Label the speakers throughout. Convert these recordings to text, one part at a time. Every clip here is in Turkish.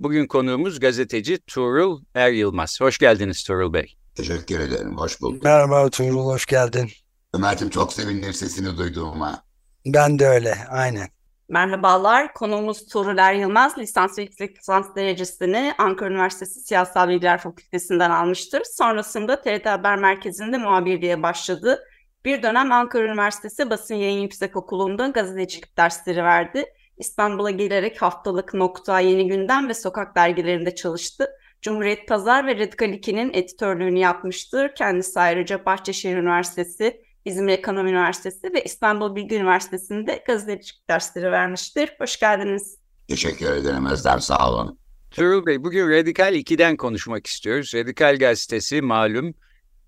Speaker 1: Bugün konuğumuz gazeteci Tuğrul Er Yılmaz. Hoş geldiniz Tuğrul Bey.
Speaker 2: Teşekkür ederim, hoş bulduk.
Speaker 3: Merhaba Tuğrul, hoş geldin.
Speaker 2: Ömer'cim çok sevindim sesini duyduğuma.
Speaker 3: Ben de öyle, aynen.
Speaker 4: Merhabalar, konuğumuz Tuğrul Er Yılmaz, lisans ve yüksek lisans derecesini Ankara Üniversitesi Siyasal Bilgiler Fakültesinden almıştır. Sonrasında TRT Haber Merkezi'nde muhabirliğe başladı. Bir dönem Ankara Üniversitesi Basın Yayın Yüksek Okulu'nda gazetecilik dersleri verdi. İstanbul'a gelerek haftalık Nokta, Yeni Gündem ve Sokak dergilerinde çalıştı. Cumhuriyet Pazar ve Radikal 2'nin editörlüğünü yapmıştır. Kendisi ayrıca Bahçeşehir Üniversitesi, İzmir Ekonomi Üniversitesi ve İstanbul Bilgi Üniversitesi'nde gazetecilik dersleri vermiştir. Hoş geldiniz.
Speaker 2: Teşekkür ederim Özlem, sağ olun.
Speaker 1: Tuğrul Bey, bugün Radikal 2'den konuşmak istiyoruz. Radikal Gazetesi malum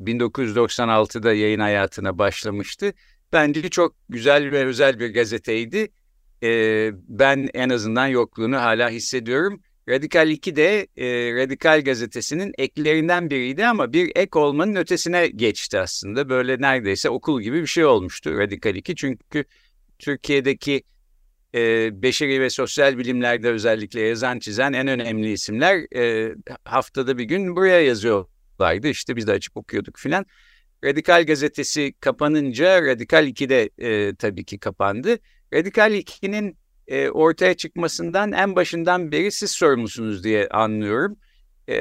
Speaker 1: 1996'da yayın hayatına başlamıştı. Bence çok güzel ve özel bir gazeteydi. Ee, ben en azından yokluğunu hala hissediyorum. Radikal 2 de e, Radikal Gazetesi'nin eklerinden biriydi ama bir ek olmanın ötesine geçti aslında. Böyle neredeyse okul gibi bir şey olmuştu Radikal 2. Çünkü Türkiye'deki e, beşeri ve sosyal bilimlerde özellikle yazan çizen en önemli isimler e, haftada bir gün buraya yazıyorlardı. İşte biz de açıp okuyorduk filan. Radikal gazetesi kapanınca Radikal 2 de e, tabii ki kapandı. Radikal 2'nin e, ortaya çıkmasından en başından beri siz sorumlusunuz diye anlıyorum. E,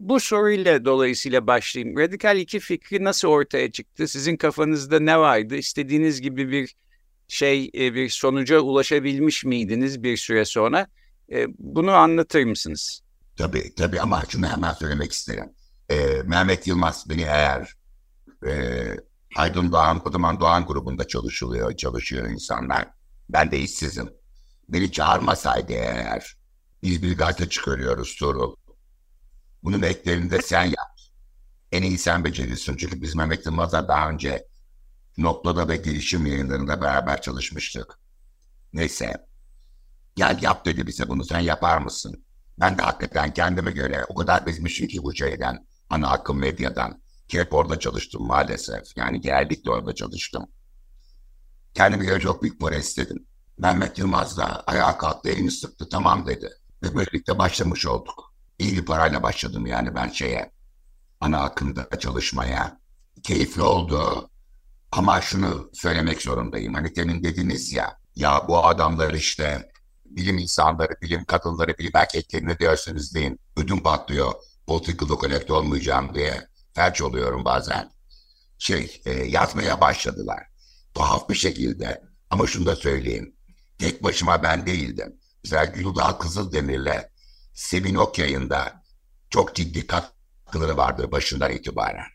Speaker 1: bu soruyla dolayısıyla başlayayım. Radikal 2 fikri nasıl ortaya çıktı? Sizin kafanızda ne vardı? İstediğiniz gibi bir şey, e, bir sonuca ulaşabilmiş miydiniz bir süre sonra? E, bunu anlatır mısınız?
Speaker 2: Tabii, tabii ama şunu hemen söylemek isterim. Ee, Mehmet Yılmaz beni eğer e, Aydın Doğan, Kodaman Doğan grubunda çalışılıyor, çalışıyor insanlar. Ben de işsizim. Beni çağırmasaydı eğer biz bir gazete çıkarıyoruz Tuğrul. Bunun eklerini de sen yap. En iyi sen becerirsin. Çünkü biz Mehmet Yılmaz'la daha önce Nokta'da ve Gelişim yayınlarında beraber çalışmıştık. Neyse. Gel yap dedi bize bunu sen yapar mısın? Ben de hakikaten kendime göre o kadar bezmişim ki bu şeyden, ana akım medyadan. Ki hep orada çalıştım maalesef. Yani genellikle orada çalıştım. Kendime göre çok büyük para istedim. Mehmet Yılmaz da ayağa kalktı, elini sıktı, tamam dedi. Ve birlikte başlamış olduk. İyi bir parayla başladım yani ben şeye, ana akımda çalışmaya. Keyifli oldu. Ama şunu söylemek zorundayım. Hani demin dediniz ya, ya bu adamlar işte bilim insanları, bilim kadınları, bilim erkeklerini diyorsunuz deyin. Ödüm patlıyor. Political connect olmayacağım diye felç oluyorum bazen. Şey, e, yazmaya başladılar. Tuhaf bir şekilde. Ama şunu da söyleyeyim. Tek başıma ben değildim. Mesela Güldağ Kızıldemir'le Sevin Ok yayında çok ciddi katkıları vardı başından itibaren.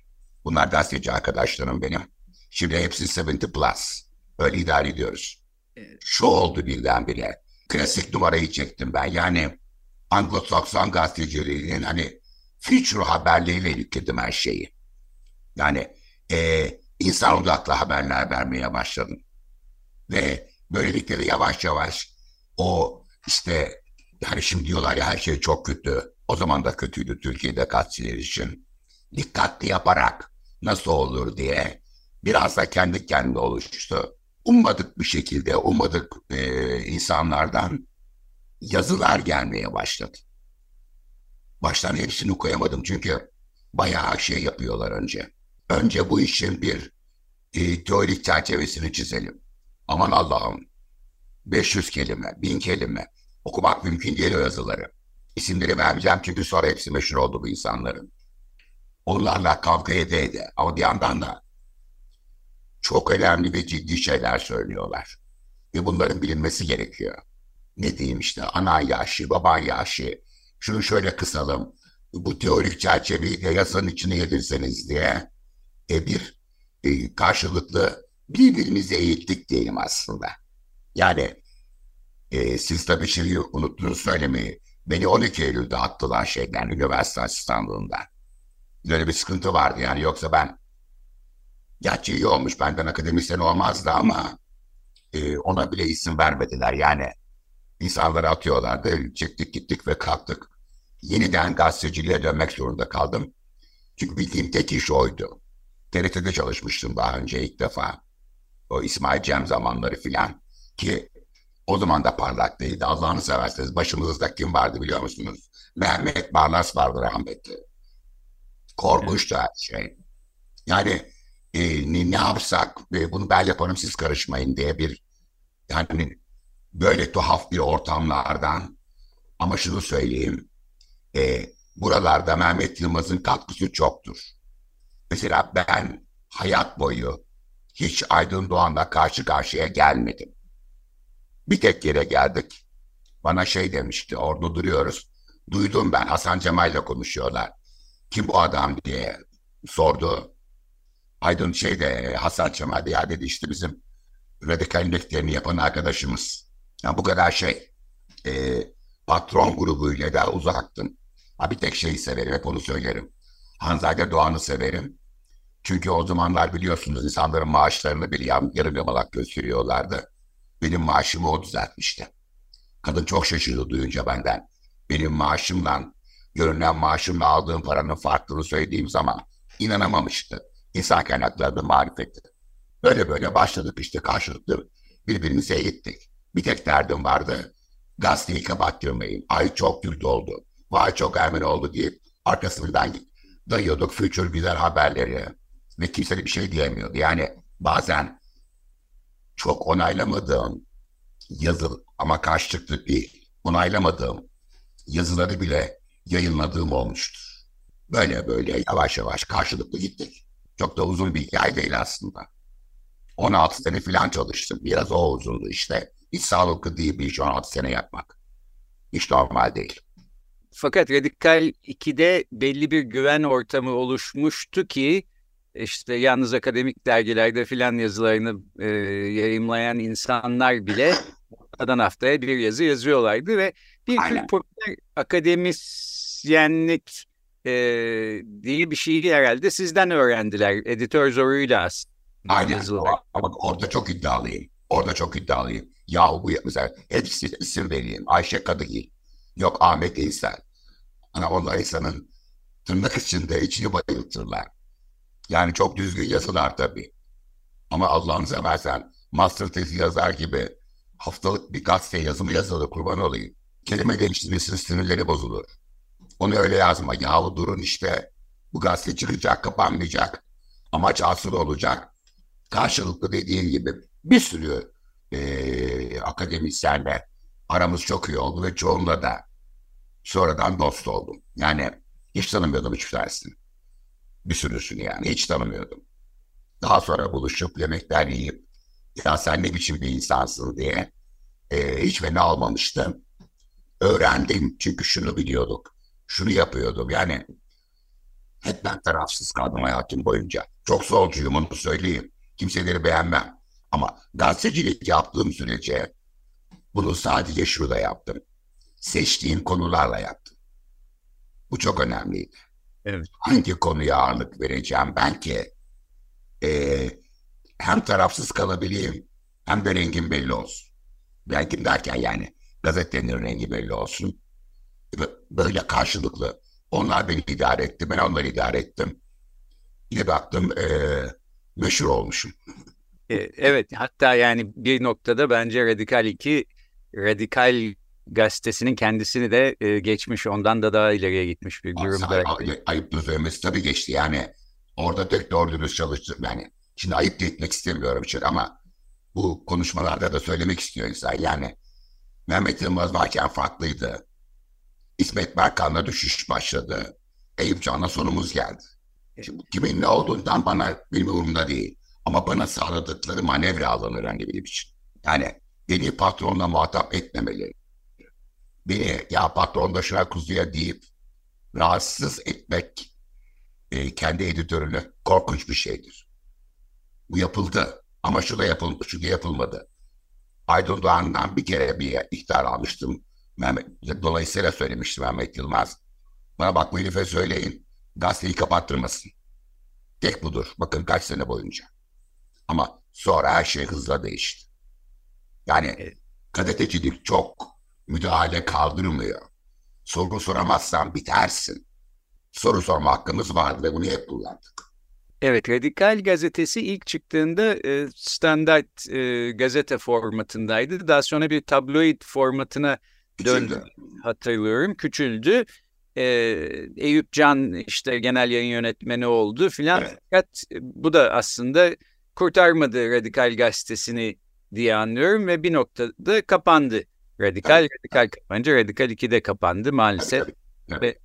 Speaker 2: Bunlar gazeteci arkadaşlarım benim. Şimdi hepsi 70 plus. Öyle idare ediyoruz. Şu oldu birdenbire. Klasik numarayı çektim ben. Yani Anglo-Sakson gazeteciliğinin hani future haberleriyle yükledim her şeyi. Yani e, insan odaklı haberler vermeye başladım. Ve böylelikle de yavaş yavaş o işte yani şimdi diyorlar ya her şey çok kötü. O zaman da kötüydü Türkiye'de gazeteler için. Dikkatli yaparak nasıl olur diye biraz da kendi kendine oluştu. Ummadık bir şekilde, ummadık e, insanlardan yazılar gelmeye başladı. Baştan hepsini koyamadım çünkü bayağı şey yapıyorlar önce. Önce bu işin bir e, teorik çerçevesini çizelim. Aman Allah'ım 500 kelime, 1000 kelime okumak mümkün değil o yazıları. İsimleri vermeyeceğim çünkü sonra hepsi meşhur oldu bu insanların. Onlarla kavga ede ede ama bir yandan da çok önemli ve ciddi şeyler söylüyorlar. Ve bunların bilinmesi gerekiyor. Ne diyeyim işte ana yaşı, baban yaşı, şunu şöyle kısalım, bu teorik çerçeveyi yasanın içine yedirseniz diye e, bir e, karşılıklı birbirimizi eğittik diyelim aslında. Yani e, siz tabii şeyi unuttunuz söylemeyi. Beni 12 Eylül'de attılar şeyden, üniversite asistanlığından. Böyle bir sıkıntı vardı yani yoksa ben gerçi iyi olmuş benden akademisyen olmazdı ama e, ona bile isim vermediler yani insanları atıyorlardı. Çektik gittik ve kalktık. Yeniden gazeteciliğe dönmek zorunda kaldım. Çünkü bildiğim tek iş oydu. TRT'de çalışmıştım daha önce ilk defa. O İsmail Cem zamanları filan ki o zaman da parlak değildi Allah'ını severseniz başımızda kim vardı biliyor musunuz? Mehmet Barlas vardı rahmetli. Korkunç da şey. Yani e, ne, ne yapsak e, bunu ben yaparım siz karışmayın diye bir yani böyle tuhaf bir ortamlardan ama şunu söyleyeyim e, buralarda Mehmet Yılmaz'ın katkısı çoktur. Mesela ben hayat boyu hiç Aydın Doğan'la karşı karşıya gelmedim. Bir tek yere geldik. Bana şey demişti orada duruyoruz. Duydum ben Hasan Cemal'le konuşuyorlar. Kim bu adam diye sordu. Aydın şeyde Hasan Cemal ya dedi işte bizim radikal defterini yapan arkadaşımız. Yani bu kadar şey e, patron grubuyla da uzaktım. Ha, bir tek şeyi severim hep onu söylerim. Hanzade Doğan'ı severim. Çünkü o zamanlar biliyorsunuz insanların maaşlarını bir yarım, yamalak gösteriyorlardı. Benim maaşımı o düzeltmişti. Kadın çok şaşırdı duyunca benden. Benim maaşımla, görünen maaşımla aldığım paranın farklılığını söylediğim zaman inanamamıştı. İnsan kaynakları marifeti. Böyle böyle başladık işte karşılıklı birbirimize eğittik. Bir tek derdim vardı. Gazeteyi kapattırmayın. Ay çok Kürt oldu. Vay çok Ermeni oldu deyip arkasından dayıyorduk future güzel haberleri. Ve kimse de bir şey diyemiyordu. Yani bazen çok onaylamadığım yazı ama karşılıklı değil onaylamadığım yazıları bile yayınladığım olmuştur. Böyle böyle yavaş yavaş karşılıklı gittik. Çok da uzun bir hikaye değil aslında. 16 sene falan çalıştım. Biraz o uzundu işte. Hiç sağlıklı değil bir iş 16 sene yapmak. Hiç normal değil.
Speaker 1: Fakat Radikal 2'de belli bir güven ortamı oluşmuştu ki işte yalnız akademik dergilerde filan yazılarını e, yayımlayan insanlar bile haftadan haftaya bir yazı yazıyorlardı ve bir tür popüler akademisyenlik e, diye bir şeyi herhalde sizden öğrendiler. Editör zoruyla aslında.
Speaker 2: Aynen ama, ama orada çok iddialıyım. Orada çok iddialıyım. Yahu bu mesela hepsi isim vereyim. Ayşe Kadıgil. Yok Ahmet İnsan. Ana onlar insanın tırnak içinde içini bayıltırlar. Yani çok düzgün yazılar tabii. Ama Allah'ını seversen master tezi yazar gibi haftalık bir gazete yazımı yazılı kurban olayım. Kelime geliştirmesinin sinirleri bozulur. Onu öyle yazma. Yahu durun işte. Bu gazete çıkacak, kapanmayacak. Amaç asıl olacak. Karşılıklı dediğin gibi bir sürü e, akademisyenle aramız çok iyi oldu ve çoğunla da sonradan dost oldum. Yani hiç tanımıyordum hiç tanesini. Bir sürüsünü yani hiç tanımıyordum. Daha sonra buluşup yemekler yiyip ya sen ne biçim bir insansın diye e, hiç beni almamıştım. Öğrendim çünkü şunu biliyorduk. Şunu yapıyordum yani hep ben tarafsız kaldım hayatım boyunca. Çok solcuyum onu söyleyeyim. Kimseleri beğenmem. Ama gazetecilik yaptığım sürece bunu sadece şurada yaptım. Seçtiğim konularla yaptım. Bu çok önemliydi.
Speaker 1: Evet.
Speaker 2: Hangi konuya ağırlık vereceğim ben ki e, hem tarafsız kalabileyim hem de rengim belli olsun. Rengim derken yani gazetenin rengi belli olsun. Böyle karşılıklı. Onlar beni idare etti, ben onları idare ettim. Yine baktım e, meşhur olmuşum.
Speaker 1: E, evet hatta yani bir noktada bence Radikal 2 Radikal gazetesinin kendisini de e, geçmiş ondan da daha ileriye gitmiş bir durumda.
Speaker 2: Ay, ayıp söylemesi tabii geçti yani orada tek doğru dürüst çalıştım yani. Şimdi ayıp da etmek istemiyorum için ama bu konuşmalarda da söylemek istiyor insan yani. Mehmet Yılmaz varken farklıydı. İsmet Berkan'la düşüş başladı. Eyüp Can'la sonumuz geldi. Şimdi kimin ne olduğundan bana benim umurumda değil. Ama bana sağladıkları manevra önemli benim için. Yani beni patronla muhatap etmemeleri. Beni ya patron da şuna kuzuya deyip rahatsız etmek e, kendi editörünü korkunç bir şeydir. Bu yapıldı ama şu da yapıldı, şu da yapılmadı. Aydın Doğan'dan bir kere bir ihtar almıştım. Mehmet, dolayısıyla söylemişti Mehmet Yılmaz. Bana bak bu herife söyleyin. Gazeteyi kapattırmasın. Tek budur. Bakın kaç sene boyunca. Ama sonra her şey hızla değişti. Yani gazetecilik çok müdahale kaldırmıyor. Soru soramazsan bitersin. Soru sorma hakkımız vardı ve bunu hep kullandık.
Speaker 1: Evet, Radikal gazetesi ilk çıktığında e, standart e, gazete formatındaydı. Daha sonra bir tabloid formatına döndü. Hatırlıyorum, küçüldü. E, Eyüp Can işte genel yayın yönetmeni oldu filan.
Speaker 2: Evet.
Speaker 1: Fakat bu da aslında kurtarmadı Radikal gazetesini diye anlıyorum ve bir noktada kapandı. Radikal,
Speaker 2: Evet.
Speaker 1: Radikal kapanınca Radikal 2'de kapandı maalesef.
Speaker 2: Tabii.
Speaker 1: Ve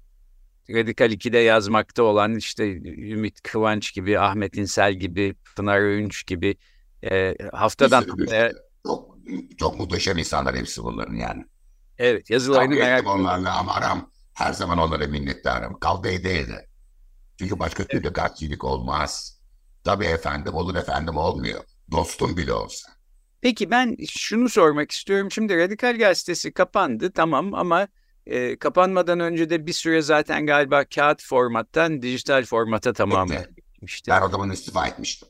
Speaker 1: Radikal 2'de yazmakta olan işte Ümit Kıvanç gibi, Ahmet İnsel gibi, Pınar Öğünç gibi e, haftadan haftaya.
Speaker 2: Çok, çok muhteşem insanlar hepsi bunların yani.
Speaker 1: evet yazılarını
Speaker 2: Kavga
Speaker 1: merak
Speaker 2: onlarla ama aram her zaman onlara minnettarım. Kavga ede ede. Çünkü başka türlü gazetecilik olmaz. Tabii efendim olur efendim olmuyor. Dostum bile olsa.
Speaker 1: Peki ben şunu sormak istiyorum. Şimdi Radikal Gazetesi kapandı tamam ama e, kapanmadan önce de bir süre zaten galiba kağıt formattan dijital formata tamamen geçmişti.
Speaker 2: Ben o zaman istifa etmiştim.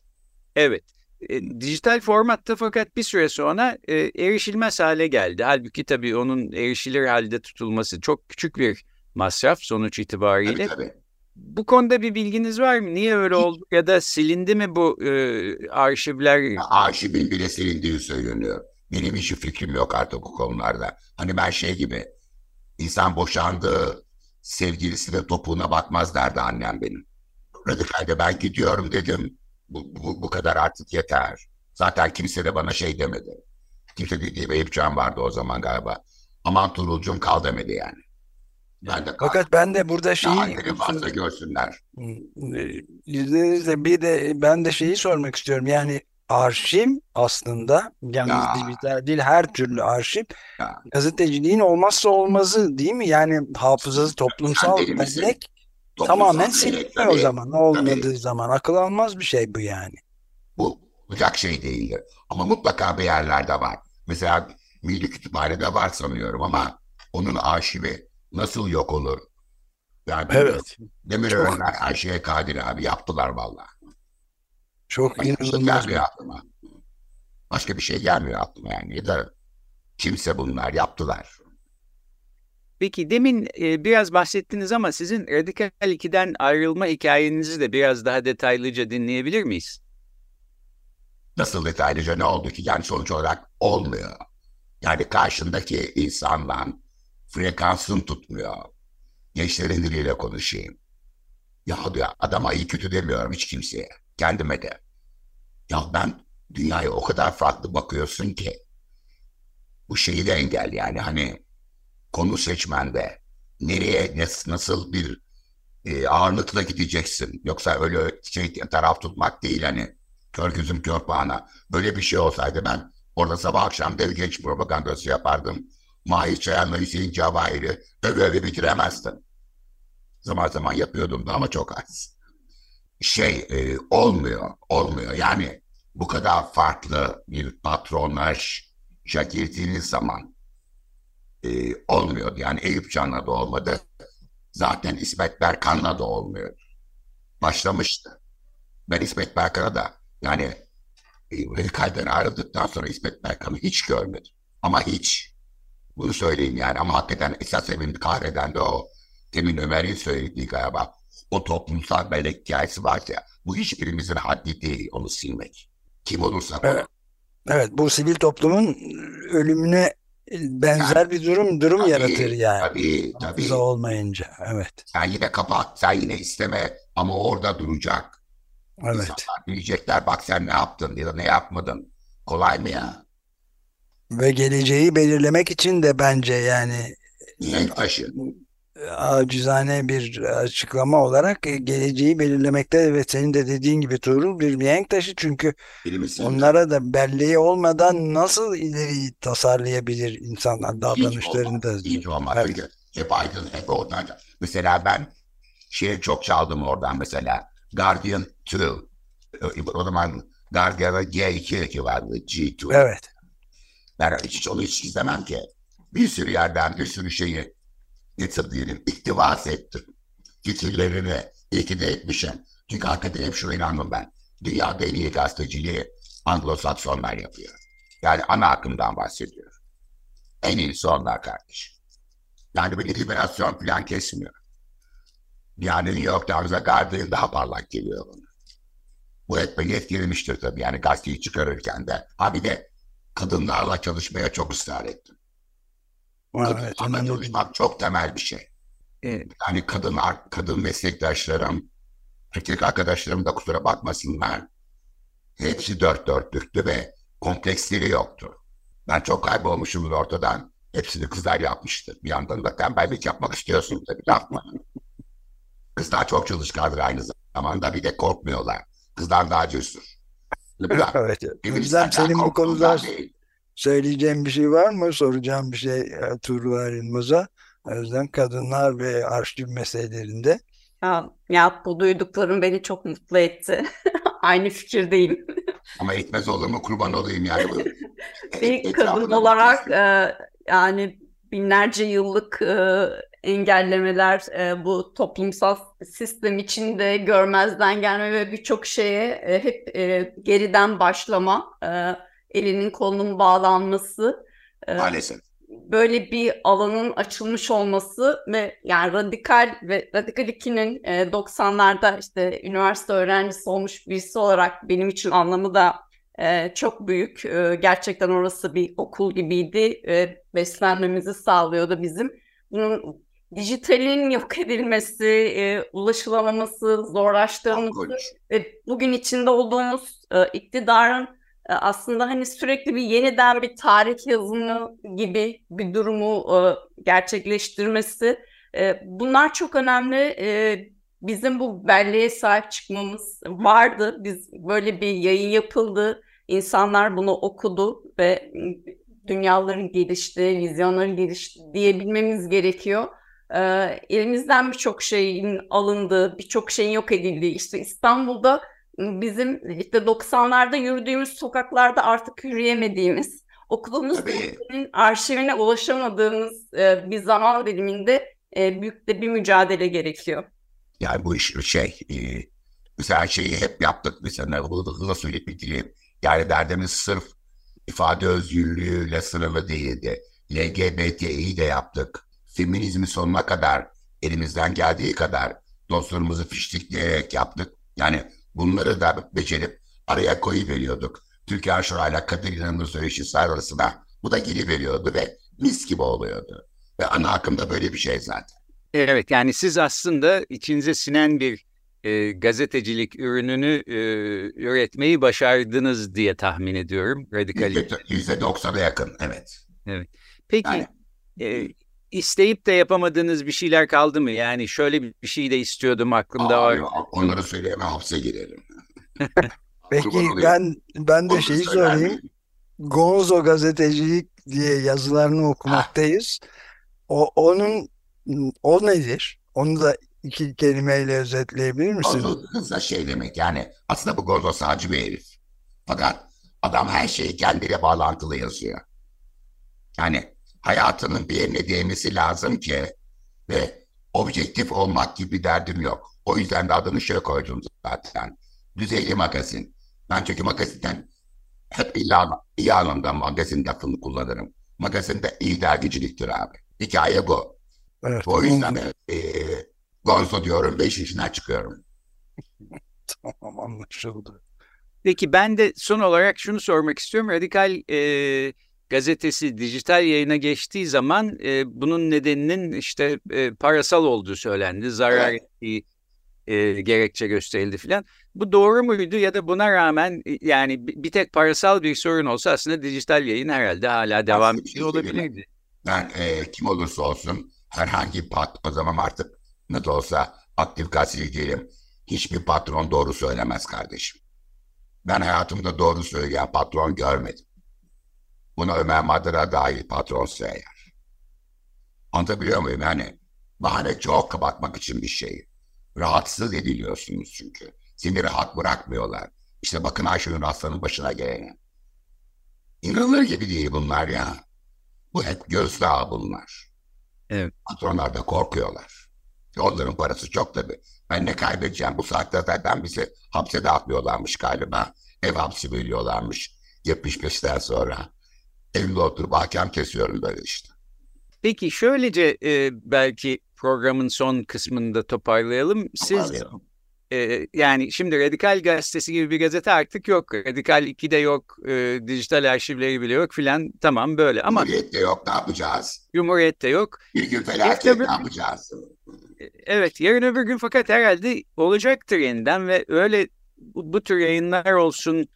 Speaker 1: Evet. E, dijital formatta fakat bir süre sonra e, erişilmez hale geldi. Halbuki tabii onun erişilir halde tutulması çok küçük bir masraf sonuç itibariyle.
Speaker 2: Tabii tabii.
Speaker 1: Bu konuda bir bilginiz var mı? Niye öyle oldu ya da silindi mi bu e, arşivler?
Speaker 2: Arşivin bile silindiği söyleniyor. Benim hiç fikrim yok artık bu konularda. Hani ben şey gibi insan boşandığı sevgilisine topuğuna bakmaz derdi annem benim. Radikalde ben gidiyorum dedim. Bu, bu, bu kadar artık yeter. Zaten kimse de bana şey demedi. Kimse dediğim Eyüp Can vardı o zaman galiba. Aman Turulcum kal demedi yani. Ben de.
Speaker 3: Fakat ben de burada şeyi
Speaker 2: Daha fazla görsünler.
Speaker 3: izninizle bir de ben de şeyi sormak istiyorum. Yani arşiv aslında yalnız
Speaker 2: Ya.
Speaker 3: dijital değil her türlü arşiv
Speaker 2: Ya.
Speaker 3: gazeteciliğin olmazsa olmazı değil mi? Yani hafızası toplumsal bellek
Speaker 2: Toplumsal
Speaker 3: tamamen siliniyor o
Speaker 2: tabii.
Speaker 3: zaman. Olmadığı zaman akıl almaz bir şey bu yani.
Speaker 2: Bu olacak şey değildir. Ama mutlaka bir yerlerde var. Mesela Milli Kütüphane'de var sanıyorum ama onun arşivi nasıl yok olur? Yani bilmiyorum. Demirörenler her şeye kadir abi yaptılar vallahi.
Speaker 3: Çok
Speaker 2: Başka bir şey
Speaker 3: inanılmaz.
Speaker 2: gelmiyor aklıma. Başka bir şey gelmiyor aklıma yani. Ya da kimse bunlar yaptılar.
Speaker 1: Peki demin e, biraz bahsettiniz ama sizin Radikal 2'den ayrılma hikayenizi de biraz daha detaylıca dinleyebilir miyiz?
Speaker 2: Nasıl detaylıca ne oldu ki? Yani sonuç olarak olmuyor. Yani karşındaki insanla frekansın tutmuyor. Gençlerin diliyle konuşayım. Ya diyor adama iyi kötü demiyorum hiç kimseye. Kendime de. Ya ben dünyaya o kadar farklı bakıyorsun ki. Bu şeyi de engel yani hani konu seçmende nereye nas- nasıl bir e, ağırlıkla gideceksin. Yoksa öyle şey taraf tutmak değil hani kör gözüm kör bağına. Böyle bir şey olsaydı ben orada sabah akşam dev genç propagandası yapardım. Çayan'la Hüseyin Cevahir'i öve bitiremezdim. Zaman zaman yapıyordum da ama çok az. Şey e, olmuyor, olmuyor. Yani bu kadar farklı bir patronajca girdiğiniz zaman e, olmuyor. Yani Eyüp Can'la da olmadı. Zaten İsmet Berkan'la da olmuyor. Başlamıştı. Ben İsmet Berkan'a da yani e, Radikal'den ayrıldıktan sonra İsmet Berkan'ı hiç görmedim. Ama hiç. Bunu söyleyeyim yani ama hakikaten esas beni kahreden de o. Demin Ömer'in söylediği galiba o toplumsal bellek hikayesi var ya bu hiçbirimizin haddi değil onu silmek. Kim olursa
Speaker 3: Evet. Evet bu sivil toplumun ölümüne benzer bir durum durum
Speaker 2: Tabii,
Speaker 3: yaratır yani.
Speaker 2: Tabii tabii.
Speaker 3: Hafıza olmayınca. Evet.
Speaker 2: Sen yine kapat, sen yine isteme ama orada duracak.
Speaker 3: Evet.
Speaker 2: İnsanlar diyecekler bak sen ne yaptın ya da ne yapmadın. Kolay mı ya?
Speaker 3: Ve geleceği belirlemek için de bence yani
Speaker 2: Mihenk taşı.
Speaker 3: acizane bir açıklama olarak e, geleceği belirlemekte ve senin de dediğin gibi Tuğrul bir mihenk taşı çünkü onlara da belleği olmadan nasıl ileriyi tasarlayabilir insanlar davranışlarında.
Speaker 2: Hiç olmaz.
Speaker 3: Evet.
Speaker 2: Çünkü hep aydın, hep oradan. Mesela ben şeye çok çaldım oradan mesela. Guardian 2. O zaman Guardian'a G2 ki vardı. G2.
Speaker 3: Evet.
Speaker 2: Ben hiç onu hiç izlemem ki. bir sürü yerden bir sürü şeyi nasıl diyelim iktivas ettim. Fikirlerini iyi ki de etmişim. Çünkü hakikaten hep şuna inandım ben. Dünyada en iyi gazeteciliği Anglo-Saksonlar yapıyor. Yani ana akımdan bahsediyor. En iyisi onlar kardeş. Yani bir liberasyon falan kesmiyor. Yani New York Times'a Guardian daha parlak geliyor bana. Bu hep beni etkilemiştir tabii. Yani gazeteyi çıkarırken de. Ha bir de kadınlarla çalışmaya çok ısrar ettim.
Speaker 3: Evet,
Speaker 2: Kadınlarla çalışmak çok temel bir şey.
Speaker 1: Evet.
Speaker 2: Yani kadın, kadın meslektaşlarım, erkek arkadaşlarım da kusura bakmasınlar. Hepsi dört dörtlüktü ve kompleksleri yoktu. Ben çok kaybolmuşumdur ortadan. Hepsini kızlar yapmıştır. Bir yandan da tembellik yapmak istiyorsun tabii. Yapma. Kızlar çok çalışkandır aynı zamanda. Bir de korkmuyorlar. Kızlar daha cesur.
Speaker 3: Evet. Özlem senin bu konuda
Speaker 2: değil.
Speaker 3: söyleyeceğin bir şey var mı? Soracağım bir şey e, Tuğrul Yılmaz'a. Özlem kadınlar ve arşiv meselelerinde.
Speaker 4: Ya, ya bu duyduklarım beni çok mutlu etti. Aynı fikirdeyim.
Speaker 2: Ama etmez olur mu kurban olayım yani. Bu-
Speaker 4: Bir kadın olarak e, yani binlerce yıllık e, engellemeler e, bu toplumsal sistem içinde görmezden gelme ve birçok şeye e, hep e, geriden başlama, e, elinin kolunun bağlanması, e,
Speaker 2: Maalesef.
Speaker 4: böyle bir alanın açılmış olması ve yani radikal ve Radikal 2'nin e, 90'larda işte üniversite öğrencisi olmuş birisi olarak benim için anlamı da e, çok büyük. E, gerçekten orası bir okul gibiydi. E, beslenmemizi sağlıyordu bizim. Bunun dijitalin yok edilmesi, e, ulaşılamaması, zorlaştırılması ve bugün içinde olduğumuz e, iktidarın e, aslında hani sürekli bir yeniden bir tarih yazımı gibi bir durumu e, gerçekleştirmesi e, bunlar çok önemli. E, bizim bu belleğe sahip çıkmamız vardı. Biz böyle bir yayın yapıldı. İnsanlar bunu okudu ve dünyaların gelişti, vizyonların gelişti diyebilmemiz gerekiyor. E, elimizden birçok şeyin alındığı, birçok şeyin yok edildiği. İşte İstanbul'da bizim işte 90'larda yürüdüğümüz sokaklarda artık yürüyemediğimiz, gazetenin arşivine ulaşamadığımız e, bir zaman diliminde e, büyük de bir mücadele gerekiyor.
Speaker 2: Yani bu iş şey, e, mesela şeyi hep yaptık mesela bunu da hızla söyleyip bitireyim. Yani derdimiz sırf ifade özgürlüğüyle sınırlı değildi. LGBT'yi de yaptık. Feminizmi sonuna kadar elimizden geldiği kadar dostlarımızı fiştikleyerek yaptık. Yani bunları da becerip araya koyuveriyorduk. Türkiye Aşura'yla Kadir İnan'ın söyleşisi arasına bu da geliveriyordu ve mis gibi oluyordu. Ve ana akımda böyle bir şey zaten.
Speaker 1: Evet yani siz aslında içinize sinen bir e, gazetecilik ürününü e, üretmeyi başardınız diye tahmin ediyorum. Radikal.
Speaker 2: Yüzde doksana yakın evet.
Speaker 1: Peki
Speaker 2: Yani-
Speaker 1: e, isteyip de yapamadığınız bir şeyler kaldı mı? Yani şöyle bir şey de istiyordum aklımda
Speaker 2: Aa,
Speaker 1: var.
Speaker 2: onları söyleyemem hapse girerim.
Speaker 3: Peki ben ben de
Speaker 2: Onları
Speaker 3: şeyi
Speaker 2: söyler
Speaker 3: sorayım.
Speaker 2: miyim?
Speaker 3: Gonzo gazetecilik diye yazılarını okumaktayız. O onun o nedir? Onu da iki kelimeyle özetleyebilir misin?
Speaker 2: Gozo hızla şey demek yani aslında bu Gozo sadece bir herif. Fakat adam her şeyi kendiyle bağlantılı yazıyor. Yani hayatının bir yerine değmesi lazım ki ve objektif olmak gibi bir derdim yok. O yüzden de adını şöyle koydum zaten. Düzeyli magazin. Ben çünkü magazinden hep iyi, an- iyi anlamda magazin lafını kullanırım. Magazinde iyi dergiciliktir abi. Hikaye bu.
Speaker 3: Evet.
Speaker 2: O yüzden de eee Gonzo diyorum, beş yaşından çıkıyorum.
Speaker 3: Tamam anlaşıldı.
Speaker 1: Peki ben de son olarak şunu sormak istiyorum. Radikal e, gazetesi dijital yayına geçtiği zaman e, bunun nedeninin işte e, parasal olduğu söylendi. Zarar ettiği e, gerekçe gösterildi filan. Bu doğru muydu ya da buna rağmen e, yani bir tek parasal bir sorun olsa aslında dijital yayın herhalde hala devam
Speaker 2: şey
Speaker 1: ediyor olabilirdi.
Speaker 2: Ben eee, kim olursa olsun herhangi bir pat o zaman artık ne de olsa aktif gazeteci değilim. Hiçbir patron doğru söylemez kardeşim. Ben hayatımda doğru söyleyen patron görmedim. Buna Ömer Madra dahil patron sayar. Anlatabiliyor muyum? Yani bahane çok kapatmak için bir şey. Rahatsız ediliyorsunuz çünkü. Seni rahat bırakmıyorlar. İşte bakın Ayşenur Aslan'ın başına gelene. İnanılır gibi değil bunlar ya. Bu hep gözde ağ bunlar.
Speaker 1: Evet.
Speaker 2: Patronlar da korkuyorlar. Onların parası çok tabii. Ben ne kaybedeceğim bu saatte zaten bizi hapse dağıtmıyorlarmış galiba. Ev hapsi veriyorlarmış 75'ten sonra. Evde oturup hakem kesiyorum böyle işte.
Speaker 1: Peki şöylece e, belki programın son kısmında toparlayalım. Siz
Speaker 2: Toparlayalım.
Speaker 1: e, yani şimdi Radikal Gazetesi gibi bir gazete artık yok. Radikal 2'de yok, e, dijital arşivleri bile yok filan tamam böyle ama
Speaker 2: Cumhuriyette yok ne yapacağız?
Speaker 1: Cumhuriyet'te yok.
Speaker 2: Bir gün felaket
Speaker 1: tabii.
Speaker 2: ne yapacağız?
Speaker 1: E, Evet yarın öbür gün fakat herhalde olacaktır yeniden ve öyle bu, bu tür yayınlar olsun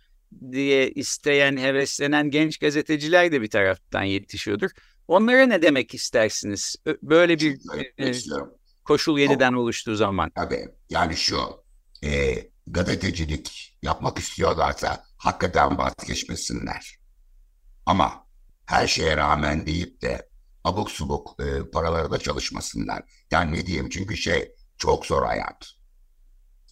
Speaker 1: diye isteyen, heveslenen genç gazeteciler de bir taraftan yetişiyordur. Onlara ne demek istersiniz? Böyle bir e, koşul yeniden oluştuğu zaman.
Speaker 2: Tabii yani şu e, gazetecilik yapmak istiyorlarsa hakikaten vazgeçmesinler. Ama her şeye rağmen deyip de abuk subuk e, paralara da çalışmasınlar. Yani ne diyeyim çünkü şey çok zor hayat.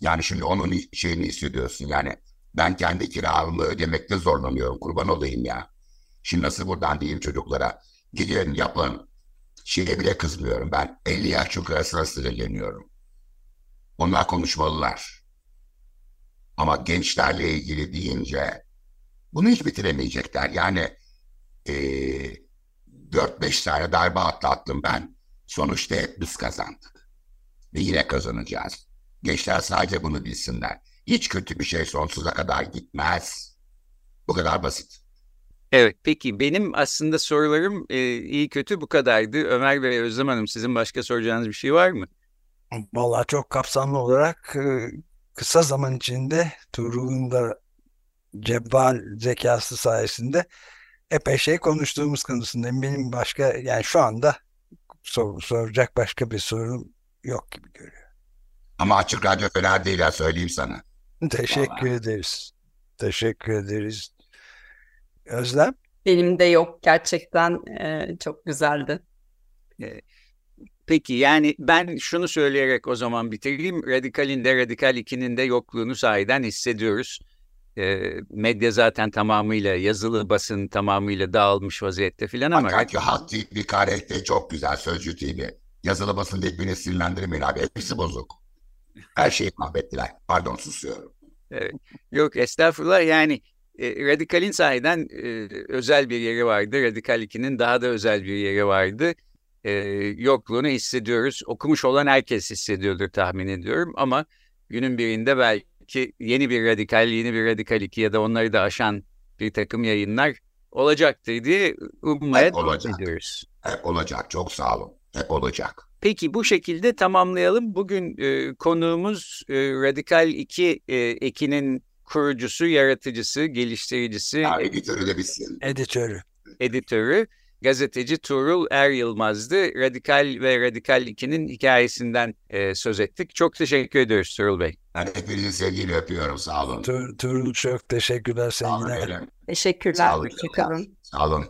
Speaker 2: Yani şimdi onun şeyini hissediyorsun yani ben kendi kiramı ödemekte zorlanıyorum kurban olayım ya. Şimdi nasıl buradan diyeyim çocuklara gidin yapın şeye bile kızmıyorum ben 50 yaş çok arasına sinirleniyorum. Onlar konuşmalılar. Ama gençlerle ilgili deyince bunu hiç bitiremeyecekler. Yani eee 4-5 tane darbe atlattım ben. Sonuçta hep biz kazandık. Ve yine kazanacağız. Gençler sadece bunu bilsinler. Hiç kötü bir şey sonsuza kadar gitmez. Bu kadar basit.
Speaker 1: Evet peki benim aslında sorularım e, iyi kötü bu kadardı. Ömer ve Özlem Hanım sizin başka soracağınız bir şey var mı?
Speaker 3: Vallahi çok kapsamlı olarak e, kısa zaman içinde Tuğrul'un da cebal zekası sayesinde epey şey konuştuğumuz konusundayım. Benim başka yani şu anda sor- soracak başka bir sorum yok gibi görüyorum.
Speaker 2: Ama açık radyo fena değil ha söyleyeyim sana.
Speaker 3: Teşekkür
Speaker 2: Vallahi.
Speaker 3: ederiz. Teşekkür ederiz. Özlem?
Speaker 4: Benim de yok gerçekten e, çok güzeldi.
Speaker 1: Peki yani ben şunu söyleyerek o zaman bitireyim. Radikal'in de Radikal 2'nin de yokluğunu sahiden hissediyoruz. E, medya zaten tamamıyla yazılı basın tamamıyla dağılmış vaziyette filan ama
Speaker 2: Fakat Halk TV, KRT çok güzel Sözcü TV. Yazılı basın beni sinirlendirmeyin abi. Hepsi bozuk. Her şeyi mahvettiler. Pardon susuyorum.
Speaker 1: Yok estağfurullah yani e, Radikal'in sahiden e, özel bir yeri vardı. Radikal 2'nin daha da özel bir yeri vardı. E, yokluğunu hissediyoruz. Okumuş olan herkes hissediyordur tahmin ediyorum ama günün birinde belki yeni bir Radikal, yeni bir Radikal 2 ya da onları da aşan bir takım yayınlar olacaktır diye ummaya
Speaker 2: Hep
Speaker 1: devam
Speaker 2: olacak.
Speaker 1: ediyoruz.
Speaker 2: Hep olacak. Çok sağ olun. Hep olacak.
Speaker 1: Peki bu şekilde tamamlayalım. Bugün e, konuğumuz e, Radikal 2 e, ekinin kurucusu, yaratıcısı, geliştiricisi,
Speaker 2: Ya editörü de bitsin.
Speaker 3: Editörü.
Speaker 1: editörü, gazeteci Tuğrul Er Yılmaz'dı. Radikal ve Radikal 2'nin hikayesinden e, söz ettik. Çok teşekkür ediyoruz Tuğrul Bey.
Speaker 2: Ben hepinizi sevgiyle öpüyorum. Sağ olun.
Speaker 3: Tuğrul çok teşekkürler
Speaker 2: Sağ olun.
Speaker 3: sevgiler.
Speaker 4: Teşekkürler.
Speaker 2: Sağ olun. Sağ olun.